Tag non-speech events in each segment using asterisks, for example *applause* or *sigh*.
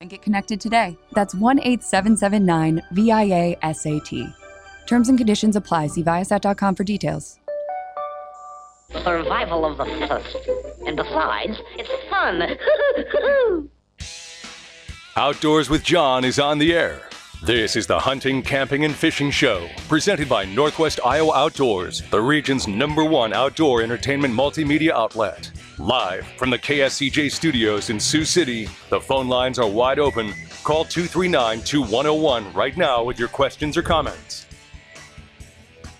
and get connected today. That's 1 8779 VIA Terms and conditions apply. See Viasat.com for details. Survival of the fittest. And besides, it's fun. *laughs* Outdoors with John is on the air. This is the Hunting, Camping, and Fishing Show, presented by Northwest Iowa Outdoors, the region's number one outdoor entertainment multimedia outlet. Live from the KSCJ studios in Sioux City, the phone lines are wide open. Call 239 2101 right now with your questions or comments.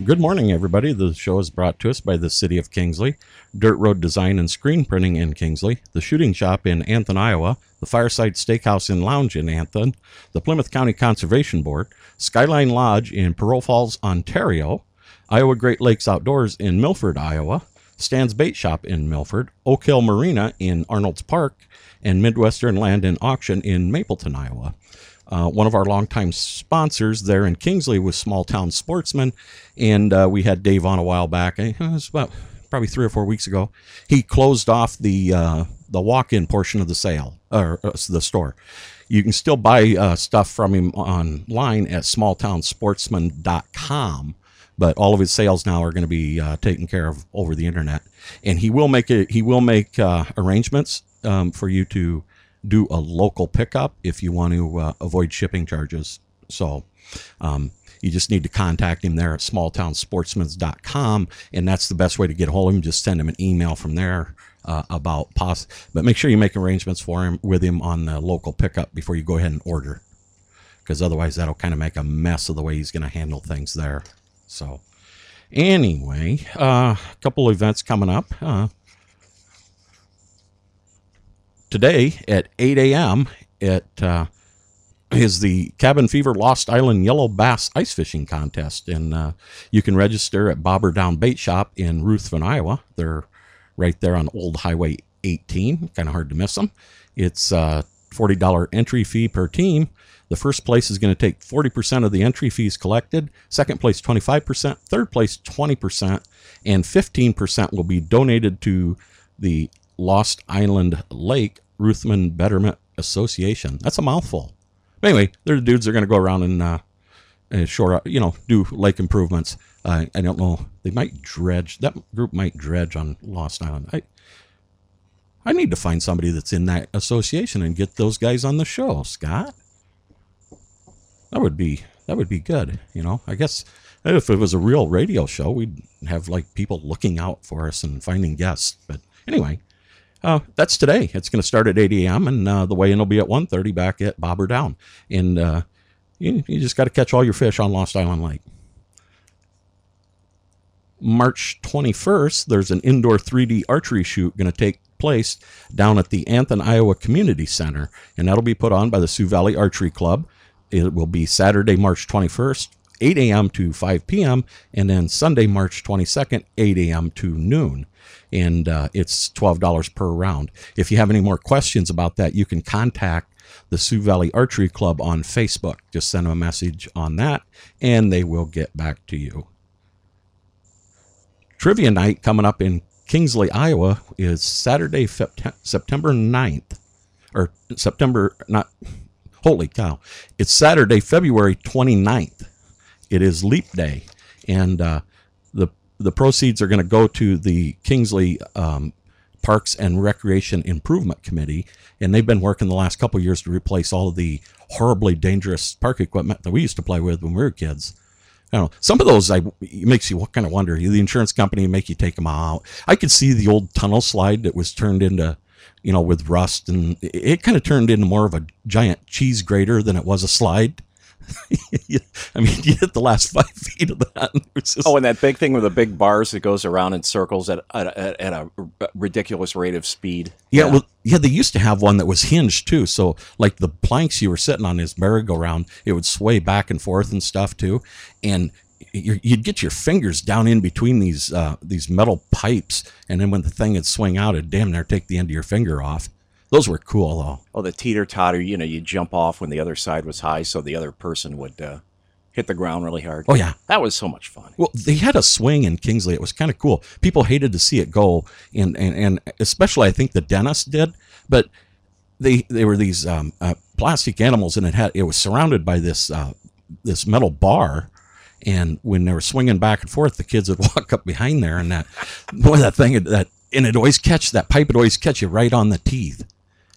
Good morning, everybody. The show is brought to us by the City of Kingsley, Dirt Road Design and Screen Printing in Kingsley, the Shooting Shop in Anthon, Iowa, the Fireside Steakhouse and Lounge in Anthon, the Plymouth County Conservation Board, Skyline Lodge in Perrault Falls, Ontario, Iowa Great Lakes Outdoors in Milford, Iowa, Stan's Bait Shop in Milford, Oak Hill Marina in Arnold's Park, and Midwestern Land and Auction in Mapleton, Iowa. Uh, one of our longtime sponsors there in Kingsley was Small Town Sportsman, and uh, we had Dave on a while back. Eh, it was about probably three or four weeks ago. He closed off the uh, the walk-in portion of the sale or uh, the store. You can still buy uh, stuff from him online at smalltownsportsman.com but all of his sales now are going to be uh, taken care of over the internet. And he will make it. He will make uh, arrangements um, for you to do a local pickup if you want to uh, avoid shipping charges. So. Um, you just need to contact him there at smalltownsportsmans.com, and that's the best way to get a hold of him. Just send him an email from there uh, about pos. But make sure you make arrangements for him with him on the local pickup before you go ahead and order, because otherwise that'll kind of make a mess of the way he's going to handle things there. So, anyway, a uh, couple events coming up. Uh, today at 8 a.m. at uh, is the Cabin Fever Lost Island Yellow Bass Ice Fishing Contest, and uh, you can register at Bobber Down Bait Shop in Ruthven, Iowa. They're right there on Old Highway 18. Kind of hard to miss them. It's a uh, $40 entry fee per team. The first place is going to take 40% of the entry fees collected, second place 25%, third place 20%, and 15% will be donated to the Lost Island Lake Ruthven Betterment Association. That's a mouthful. But anyway, they're the dudes that are going to go around and uh, and shore, you know, do lake improvements. Uh, I don't know. They might dredge. That group might dredge on Lost Island. I, I need to find somebody that's in that association and get those guys on the show, Scott. That would be that would be good. You know, I guess if it was a real radio show, we'd have like people looking out for us and finding guests. But anyway, uh, that's today. It's going to start at 8 a.m. and uh, the weigh-in will be at 1.30 back at Bobber Down. And uh, you, you just got to catch all your fish on Lost Island Lake. March 21st, there's an indoor 3D archery shoot going to take place down at the Anthon, Iowa Community Center, and that'll be put on by the Sioux Valley Archery Club. It will be Saturday, March 21st, 8 a.m. to 5 p.m., and then Sunday, March 22nd, 8 a.m. to noon. And uh, it's $12 per round. If you have any more questions about that, you can contact the Sioux Valley Archery Club on Facebook. Just send them a message on that, and they will get back to you. Trivia night coming up in Kingsley, Iowa is Saturday, September 9th, or September, not Holy cow. It's Saturday, February 29th. It is leap day. And uh, the, the proceeds are going to go to the Kingsley um, Parks and Recreation Improvement Committee. And they've been working the last couple years to replace all of the horribly dangerous park equipment that we used to play with when we were kids. You know, some of those I, makes you kind of wonder. The insurance company make you take them out. I could see the old tunnel slide that was turned into you know, with rust, and it, it kind of turned into more of a giant cheese grater than it was a slide. *laughs* I mean, you hit the last five *laughs* feet of that. And just... Oh, and that big thing with the big bars that goes around in circles at, at, at a ridiculous rate of speed. Yeah, yeah, well, yeah, they used to have one that was hinged too. So, like the planks you were sitting on this merry-go-round, it would sway back and forth and stuff too. And you'd get your fingers down in between these uh, these metal pipes, and then when the thing would swing out, it'd damn near take the end of your finger off. Those were cool, though. Oh, the teeter totter, you know, you jump off when the other side was high, so the other person would uh, hit the ground really hard. Oh yeah, that was so much fun. Well, they had a swing in Kingsley. It was kind of cool. People hated to see it go, and and, and especially I think the dentist did, but they they were these um, uh, plastic animals, and it had it was surrounded by this uh, this metal bar. And when they were swinging back and forth, the kids would *laughs* walk up behind there, and that boy, that thing that and it always catch that pipe would always catch you right on the teeth.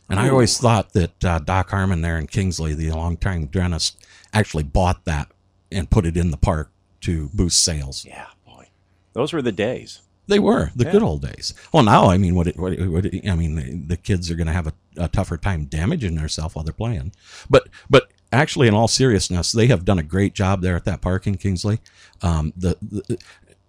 And I always thought that uh, Doc Harmon there in Kingsley, the longtime dentist, actually bought that and put it in the park to boost sales. Yeah, boy. Those were the days. They were the Yeah. good old days. Well, now I mean, what? It, what, it, what it, I mean, the, the kids are going to have a, a tougher time damaging themselves while they're playing. But but actually, in all seriousness, they have done a great job there at that park in Kingsley. Um, the, the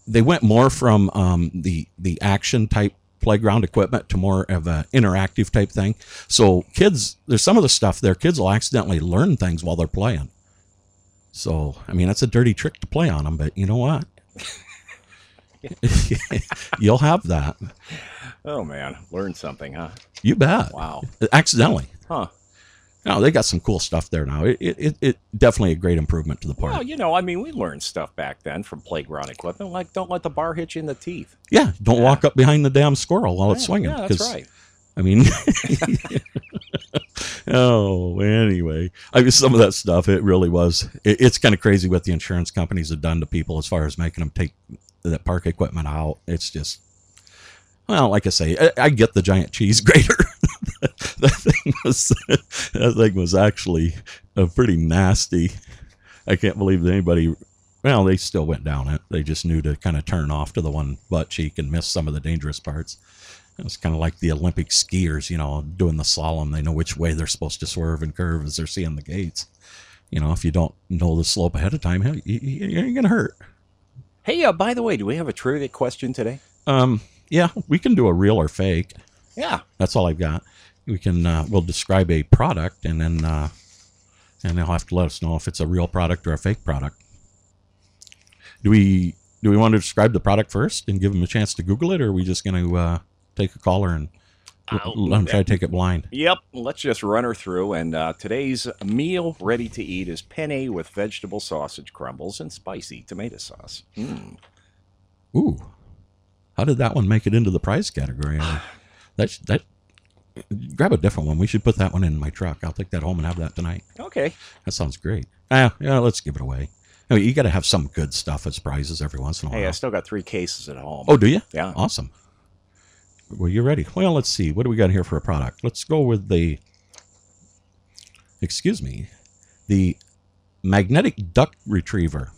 they went more from um, the the action type playground equipment to more of an interactive type thing. So kids, there's some of the stuff there. Kids will accidentally learn things while they're playing. So I mean, that's a dirty trick to play on them, but you know what? *laughs* You'll have that. Oh man, learn something, huh? You bet. Wow. Accidentally. Huh. No, they got some cool stuff there now. It, it, it, it definitely a great improvement to the park. Well, you know, I mean, we learned stuff back then from playground equipment, like don't let the bar hit you in the teeth. yeah, don't Yeah. walk up behind the damn squirrel while it's swinging. Yeah, that's right. I mean, *laughs* oh, anyway, I mean, some of that stuff, it really was. It, it's kind of crazy what the insurance companies have done to people as far as making them take that park equipment out. It's just, well, like I say, I, I get the giant cheese *laughs* grater. *laughs* that thing was, that thing was actually a pretty nasty. I can't believe that anybody. Well, they still went down it. They just knew to kind of turn off to the one butt cheek and miss some of the dangerous parts. It's kind of like the Olympic skiers, you know, doing the slalom. They know which way they're supposed to swerve and curve as they're seeing the gates. You know, if you don't know the slope ahead of time, you, you, you're going to hurt. Hey, uh, by the way, do we have a trivia question today? Um, yeah, we can do a real or fake. Yeah. That's all I've got. We can uh, we'll describe a product and then uh, and they'll have to let us know if it's a real product or a fake product. Do we do we want to describe the product first and give them a chance to Google it, or are we just going to uh, take a caller and let them try to take it blind? Yep. Let's just run her through. And uh, today's meal ready to eat is penne with vegetable sausage crumbles and spicy tomato sauce. Mm. Ooh, how did that one make it into the prize category? *sighs* That that grab a different one. We should put that one in my truck. I'll take that home and have that tonight. Okay. That sounds great. Ah, yeah, let's give it away. I mean, you got to have some good stuff as prizes every once in a while. Hey, I still got three cases at home. oh, do you? Yeah. Awesome. Well, you ready? Well, let's see. What do we got here for a product? Let's go with the. Excuse me, the magnetic duck retriever.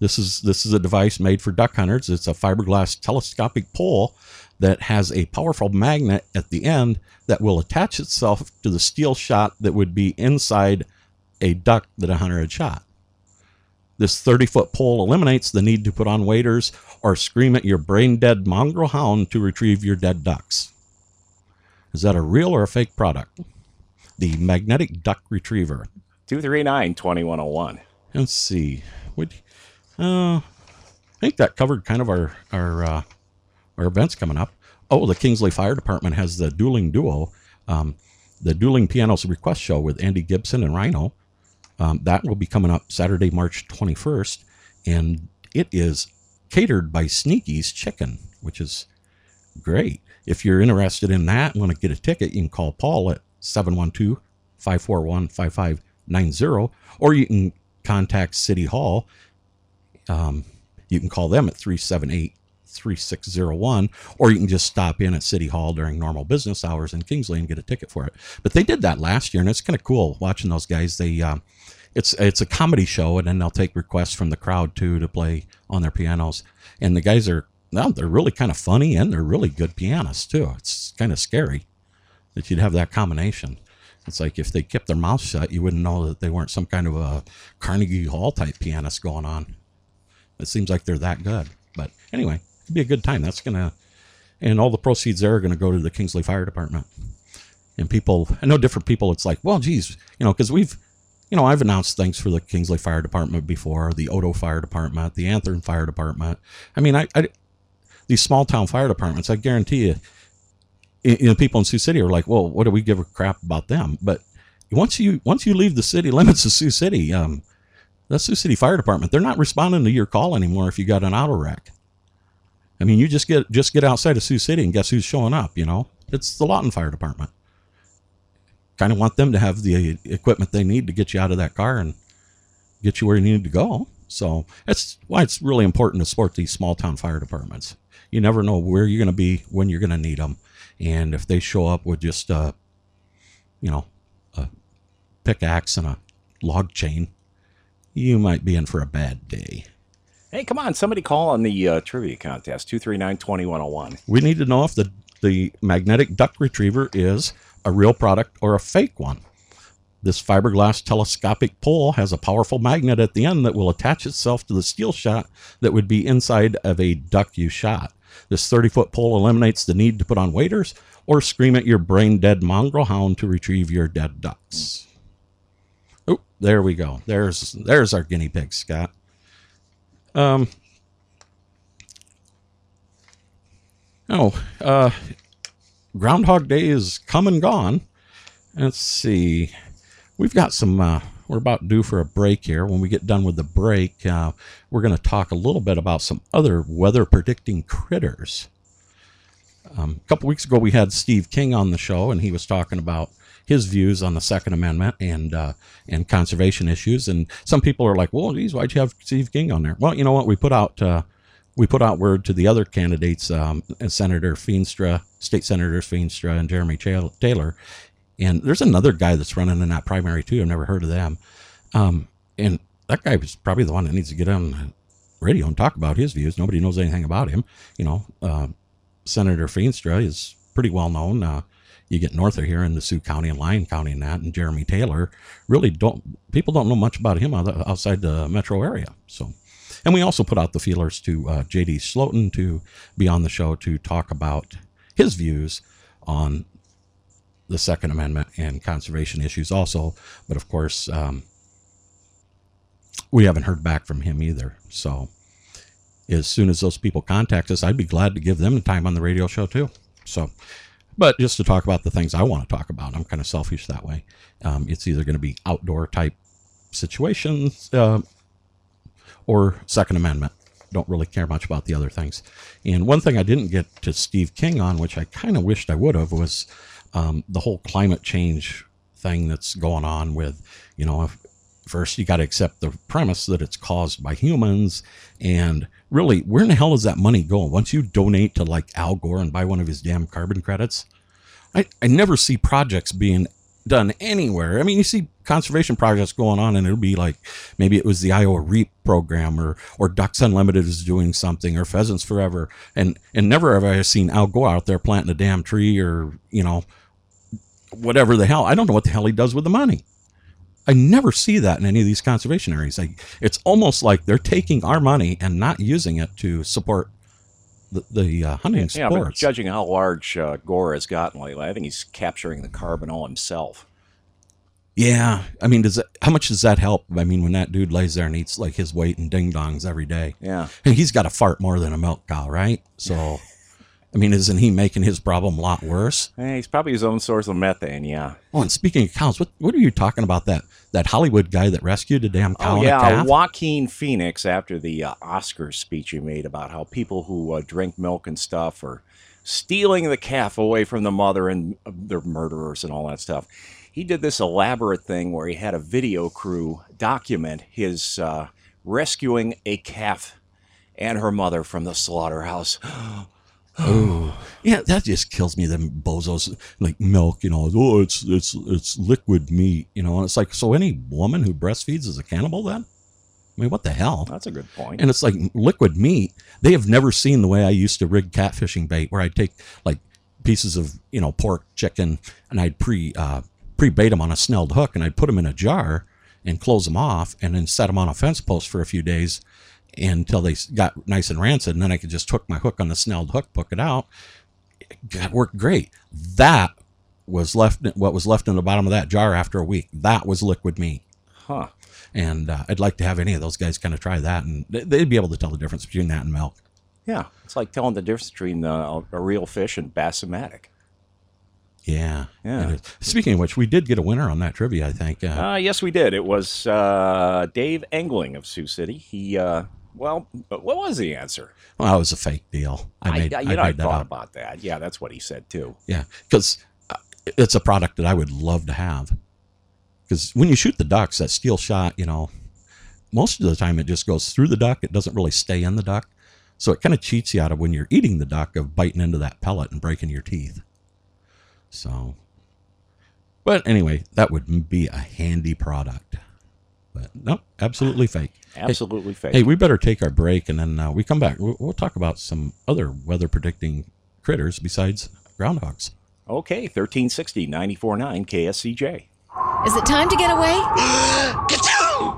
This is this is a device made for duck hunters. It's a fiberglass telescopic pole that has a powerful magnet at the end that will attach itself to the steel shot that would be inside a duck that a hunter had shot. This 30 foot pole eliminates the need to put on waders or scream at your brain dead mongrel hound to retrieve your dead ducks. Is that a real or a fake product? The magnetic duck retriever. 239 2101. Let's see. Would uh, I think that covered kind of our our uh, our events coming up. Oh, the Kingsley Fire Department has the Dueling Duo, um, the Dueling Pianos Request Show with Andy Gibson and Rhino. Um, that will be coming up Saturday, March 21st, and it is catered by Sneaky's Chicken, which is great. If you're interested in that and want to get a ticket, you can call Paul at 712 541 5590, or you can contact City Hall. Um, you can call them at 378 3601, or you can just stop in at City Hall during normal business hours in Kingsley and get a ticket for it. But they did that last year, and it's kind of cool watching those guys. They uh, it's it's a comedy show, and then they'll take requests from the crowd too to play on their pianos. And the guys are well, they're really kind of funny, and they're really good pianists too. It's kind of scary that you'd have that combination. It's like if they kept their mouth shut, you wouldn't know that they weren't some kind of a Carnegie Hall type pianist going on. It seems like they're that good. But anyway, it'd be a good time. That's gonna, and all the proceeds there are gonna go to the Kingsley Fire Department. And people, I know different people. It's like, well, geez, you know, because we've, you know, I've announced things for the Kingsley Fire Department before, the Oto Fire Department, the Anthon Fire Department. I mean, I, I these small town fire departments, I guarantee you, you know, people in Sioux City are like, well, what do we give a crap about them? But once you once you leave the city *laughs* limits of Sioux City, um, the Sioux City Fire Department, they're not responding to your call anymore if you got an auto wreck. I mean, you just get just get outside of Sioux City and guess who's showing up? You know, it's the Lawton Fire Department. kind of want them to have the equipment they need to get you out of that car and get you where you need to go. So that's why it's really important to support these small town fire departments. You never know where you're going to be when you're going to need them, and if they show up with just a, you know, a pickaxe and a log chain, you might be in for a bad day. Hey, come on, somebody call on the uh, trivia contest 239 2101. We need to know if the the magnetic duck retriever is a real product or a fake one. This fiberglass telescopic pole has a powerful magnet at the end that will attach itself to the steel shot that would be inside of a duck you shot. This 30 foot pole eliminates the need to put on waders or scream at your brain dead mongrel hound to retrieve your dead ducks. Oh, there we go. There's there's our guinea pig, Scott. Um. Oh, uh, Groundhog Day is come and gone. Let's see. We've got some. Uh, we're about due for a break here. When we get done with the break, uh, we're going to talk a little bit about some other weather predicting critters. Um, a couple weeks ago, we had Steve King on the show, and he was talking about his views on the Second Amendment and uh, and conservation issues. And some people are like, "Well, geez, why'd you have Steve King on there?" Well, you know what? We put out uh, we put out word to the other candidates, um, Senator Feenstra, State Senators Feenstra and Jeremy Taylor, and there's another guy that's running in that primary too. I've never heard of them. Um, and that guy was probably the one that needs to get on the radio and talk about his views. Nobody knows anything about him. You know, uh, Senator Feenstra is pretty well known. Uh, you get north of here in the Sioux County and Lyon County and that, and Jeremy Taylor really don't people don't know much about him outside the metro area. So, and we also put out the feelers to uh, J.D. Scholten to be on the show to talk about his views on the Second Amendment and conservation issues also. But of course, um, we haven't heard back from him either. So as soon as those people contact us, I'd be glad to give them the time on the radio show too. So, but just to talk about the things I want to talk about, I'm kind of selfish that way. Um, it's either going to be outdoor type situations uh, or Second Amendment. Don't really care much about the other things. And one thing I didn't get to Steve King on, which I kind of wished I would have, was um, the whole climate change thing that's going on with, you know, if, first you got to accept the premise that it's caused by humans and really where in the hell is that money going once you donate to like al gore and buy one of his damn carbon credits i, I never see projects being done anywhere i mean you see conservation projects going on and it'll be like maybe it was the iowa reap program or or ducks unlimited is doing something or pheasants forever and and never have i seen al gore out there planting a damn tree or you know whatever the hell. I don't know what the hell he does with the money. I never see that in any of these conservation areas. Like, it's almost like they're taking our money and not using it to support the, the uh, hunting yeah, sports. but judging how large uh, Gore has gotten lately, I think he's capturing the carbon all himself. Yeah, I mean, does that, how much does that help? I mean, when that dude lays there and eats like his weight in ding dongs every day, Yeah. and he's got to fart more than a milk cow, right? So, I mean, isn't he making his problem a lot worse? Eh, he's probably his own source of methane, yeah. Oh, and speaking of cows, what what are you talking about? That that Hollywood guy that rescued a damn cow Oh, yeah. calf? Joaquin Phoenix, after the uh, Oscars speech he made about how people who uh, drink milk and stuff are stealing the calf away from the mother and uh, they're murderers and all that stuff. He did this elaborate thing where he had a video crew document his uh, rescuing a calf and her mother from the slaughterhouse. *gasps* Oh, *gasps* yeah, that just kills me. Them bozos like milk, you know. Oh, it's it's it's liquid meat, you know. And it's like, so any woman who breastfeeds is a cannibal then? I mean, what the hell? That's a good point. And it's like liquid meat. They have never seen the way I used to rig catfishing bait, where I'd take like pieces of you know pork, chicken, and I'd pre uh, pre bait them on a snelled hook, and I'd put them in a jar and close them off, and then set them on a fence post for a few days until they got nice and rancid, and then I could just hook my hook on the snelled hook, hook it out. That worked great. That was left. What was left in the bottom of that jar after a week? That was liquid meat. huh. And uh, I'd like to have any of those guys kind of try that, and they- they'd be able to tell the difference between that and milk. Yeah. It's like telling the difference between uh, a real fish and bassomatic. Yeah, Yeah. Speaking of which, we did get a winner on that trivia. I think. Uh, Uh, yes, we did. It was uh, Dave Engling of Sioux City. He, uh, well, what was the answer? well, it was a fake deal. I made. I, you know, I that thought up. about that. Yeah, that's what he said too. Yeah, because uh, it's a product that I would love to have. Because when you shoot the ducks, that steel shot, you know, most of the time it just goes through the duck. It doesn't really stay in the duck. So it kind of cheats you out of when you're eating the duck of biting into that pellet and breaking your teeth. So, but anyway, that would be a handy product. But no, absolutely fake. Absolutely fake. Hey, we better take our break and then uh, we come back. We'll, we'll talk about some other weather predicting critters besides groundhogs. Okay, 1360 94.9 KSCJ. Is it time to get away?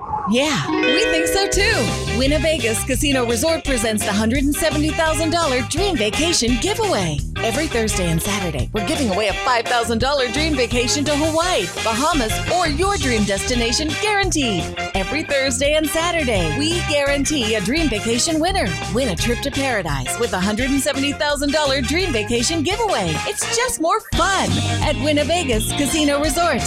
*gasps* Yeah, we think so too. Winnebago's Casino Resort presents the $170,000 Dream Vacation Giveaway. Every Thursday and Saturday, we're giving away a $5,000 dream vacation to Hawaii, Bahamas, or your dream destination guaranteed. Every Thursday and Saturday, we guarantee a dream vacation winner. Win a trip to paradise with a $170,000 dream vacation giveaway. It's just more fun at Winnebago's Casino Resort.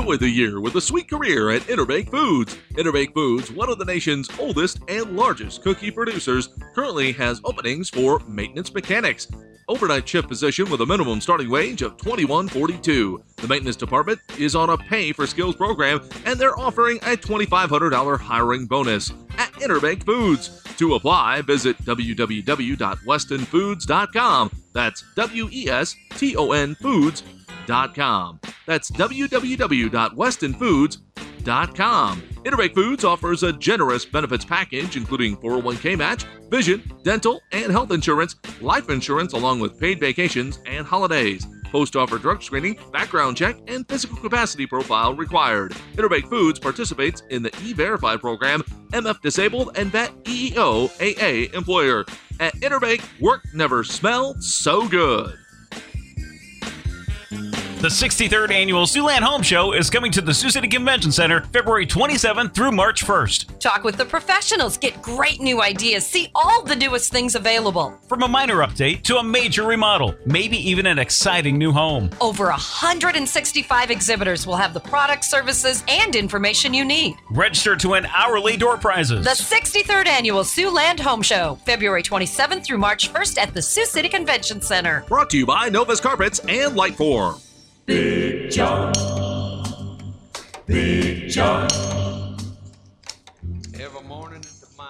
Enjoy the year with a sweet career at Interbake Foods. Interbake Foods, one of the nation's oldest and largest cookie producers, currently has openings for maintenance mechanics. Overnight shift position with a minimum starting wage of $21.42. The maintenance department is on a pay for skills program and they're offering a $2,500 hiring bonus at Interbake Foods. To apply, visit www.westonfoods.com. That's W E S T O N Foods.com. That's www.westonfoods.com. Interbake Foods offers a generous benefits package including 401k match, vision, dental, and health insurance, life insurance, along with paid vacations and holidays. Post offer drug screening, background check, and physical capacity profile required. Interbake Foods participates in the E Verify program, MF Disabled, and Vet EEO AA employer. At Interbake, work never smelled so good. The 63rd annual Siouxland Home Show is coming to the Sioux City Convention Center February 27th through March 1st. Talk with the professionals, get great new ideas, see all the newest things available. From a minor update to a major remodel, maybe even an exciting new home. Over 165 exhibitors will have the products, services, and information you need. Register to win hourly door prizes. The 63rd annual Siouxland Home Show, February 27th through March 1st at the Sioux City Convention Center. Brought to you by Novus Carpets and Lightform. Big John. Big John.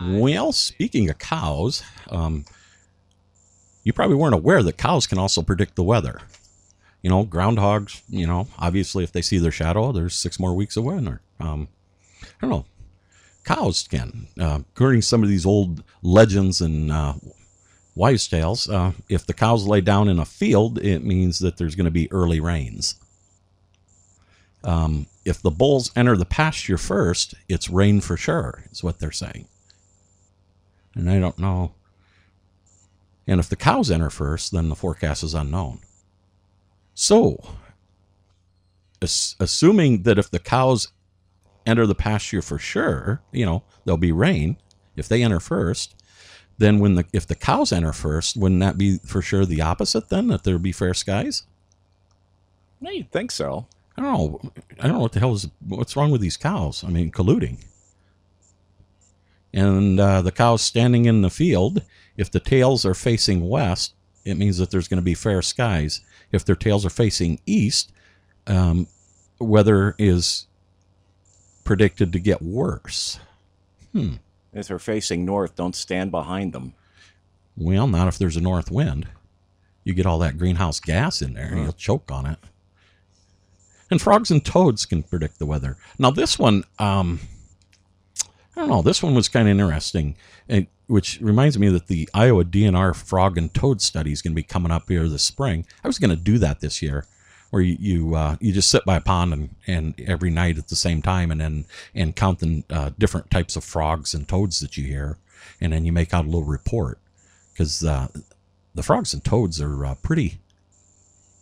Well, speaking of cows, um, you probably weren't aware that cows can also predict the weather. You know, groundhogs, you know, obviously if they see their shadow, there's six more weeks of winter. Um, I don't know. Cows can. Uh, according to some of these old legends and uh, wives' tales, uh, if the cows lay down in a field, it means that there's going to be early rains. Um, if the bulls enter the pasture first, it's rain for sure, is what they're saying. And I don't know. And if the cows enter first, then the forecast is unknown. So, as, assuming that if the cows enter the pasture for sure, you know, there'll be rain if they enter first, then when the if the cows enter first, wouldn't that be for sure the opposite then that there'd be fair skies? No, you'd think so. I don't know. I don't know what the hell is what's wrong with these cows. I mean, colluding. And uh, the cows standing in the field, if the tails are facing west, it means that there's going to be fair skies. If their tails are facing east, um, weather is predicted to get worse. Hmm. If they're facing north, don't stand behind them. Well, not if there's a north wind. You get all that greenhouse gas in there, and you'll choke on it. And frogs and toads can predict the weather. Now, this one, um, I don't know. This one was kind of interesting, and, which reminds me that the Iowa DNR frog and toad study is going to be coming up here this spring. I was going to do that this year, where you you, uh, you just sit by a pond and, and every night at the same time, and then and count the uh, different types of frogs and toads that you hear, and then you make out a little report because uh, the frogs and toads are uh, pretty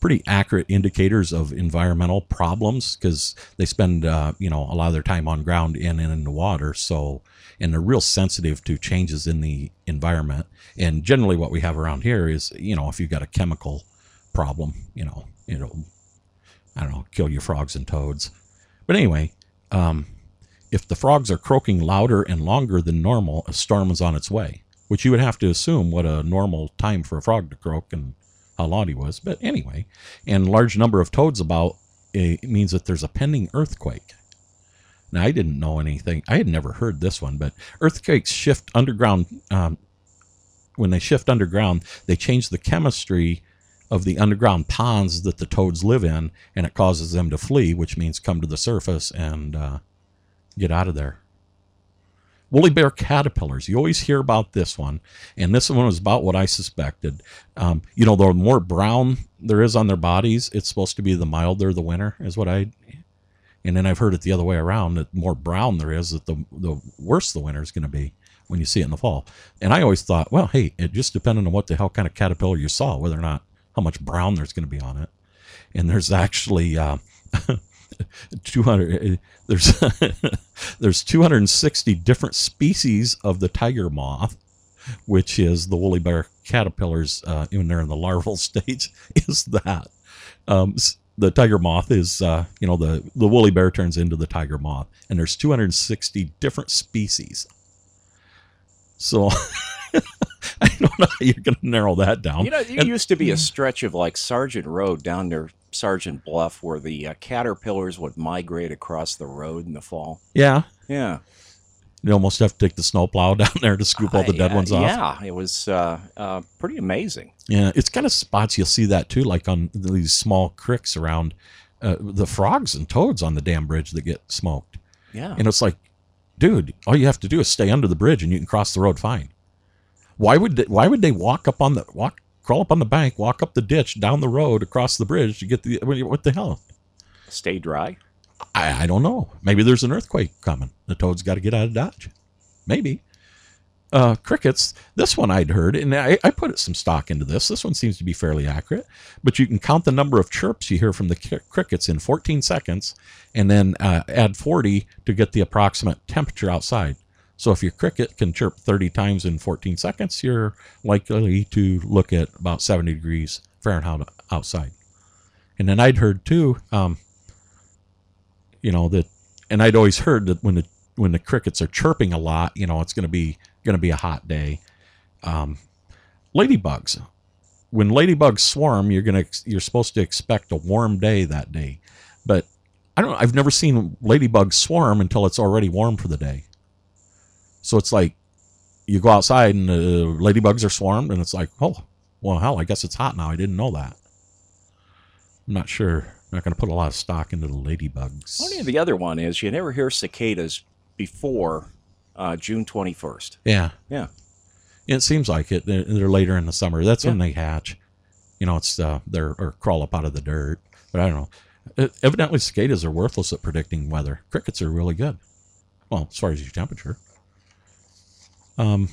pretty accurate indicators of environmental problems because they spend uh, you know a lot of their time on ground in and in the water. So and they're real sensitive to changes in the environment. And generally what we have around here is you know if you've got a chemical problem you know it'll i don't know kill your frogs and toads but anyway um, if the frogs are croaking louder and longer than normal a storm is on its way which you would have to assume what a normal time for a frog to croak and how loud he was. But anyway, and large number of toads about it means that there's a pending earthquake. Now I didn't know anything. I had never heard this one, but earthquakes shift underground. Um, when they shift underground, they change the chemistry of the underground ponds that the toads live in, and it causes them to flee, which means come to the surface and uh, get out of there. Woolly bear caterpillars. You always hear about this one, and this one was about what I suspected. Um, you know, the more brown there is on their bodies, it's supposed to be the milder the winter, is what I. And then I've heard it the other way around that the more brown there is, that the the worse the winter is going to be when you see it in the fall. And I always thought, well, hey, it just depended on what the hell kind of caterpillar you saw, whether or not how much brown there's going to be on it. And there's actually uh, *laughs* 200 there's *laughs* there's 260 different species of the tiger moth which is the woolly bear caterpillars uh, when they're in the larval *laughs* stage is that um, the tiger moth is uh, you know the the woolly bear turns into the tiger moth and there's 260 different species so *laughs* I don't know how you're going to narrow that down. You know, there And- used to be a stretch of like Sergeant Road down near Sergeant Bluff where the uh, caterpillars would migrate across the road in the fall. yeah, Yeah. you almost have to take the snowplow *laughs* down there to scoop all the dead uh, ones off. Yeah, it was uh, uh, pretty amazing. Yeah, it's kind of spots you'll see that too, like on these small creeks around uh, the frogs and toads on the dam bridge that get smoked. Yeah. And it's like, dude, all you have to do is stay under the bridge and you can cross the road fine. Why would they, why would they walk up on the walk crawl up on the bank, walk up the ditch, down the road, across the bridge to get the what the hell? Stay dry. I, I don't know. Maybe there's an earthquake coming. The toad's got to get out of Dodge. Maybe. Uh, crickets. This one I'd heard, and I, I put some stock into this. This one seems to be fairly accurate. But you can count the number of chirps you hear from the cri- crickets in 14 seconds, and then uh, add 40 to get the approximate temperature outside. So if your cricket can chirp 30 times in 14 seconds, you're likely to look at about 70 degrees Fahrenheit outside. And then I'd heard too, um, you know that, and I'd always heard that when the when the crickets are chirping a lot, you know, it's going to be going to be a hot day. Um, ladybugs, when ladybugs swarm, you're gonna you're supposed to expect a warm day that day, but I don't. I've never seen ladybugs swarm until it's already warm for the day. So it's like you go outside and the ladybugs are swarmed, and it's like, oh, well, hell, I guess it's hot now. I didn't know that. I'm not sure. I'm not going to put a lot of stock into the ladybugs. Only the other one is you never hear cicadas before uh, June 21st. Yeah. Yeah. It seems like it. They're, later in the summer. That's when they hatch. You know, it's uh, they're or crawl up out of the dirt. But I don't know. Uh, Evidently, cicadas are worthless at predicting weather. Crickets are really good. Well, as far as your temperature. Um.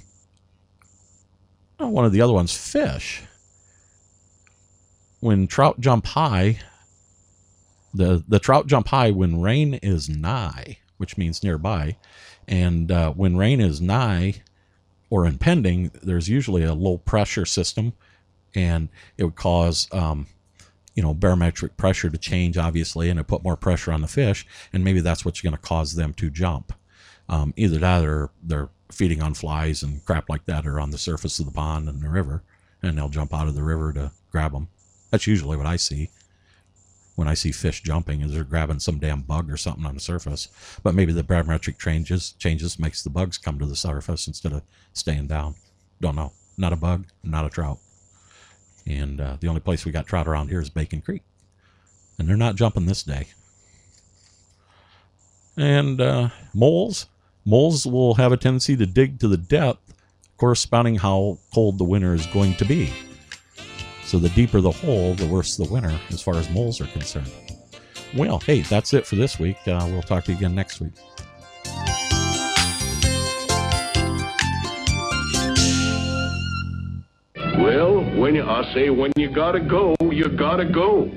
oh, one of the other ones, fish. When trout jump high, the the trout jump high when rain is nigh, which means nearby, and uh, when rain is nigh or impending, there's usually a low pressure system, and it would cause um, you know barometric pressure to change, obviously, and it put more pressure on the fish, and maybe that's what's going to cause them to jump. Um, either that or they're feeding on flies and crap like that, or on the surface of the pond and the river, and they'll jump out of the river to grab them. That's usually what I see when I see fish jumping is they're grabbing some damn bug or something on the surface. But maybe the barometric changes changes makes the bugs come to the surface instead of staying down. Don't know. Not a bug, not a trout. And uh, the only place we got trout around here is Bacon Creek, and they're not jumping this day. And uh, moles, moles will have a tendency to dig to the depth corresponding how cold the winter is going to be. So the deeper the hole, the worse the winter as far as moles are concerned. Well, hey, that's it for this week. Uh, we'll talk to you again next week. Well, when you, I say when you gotta go, you gotta go.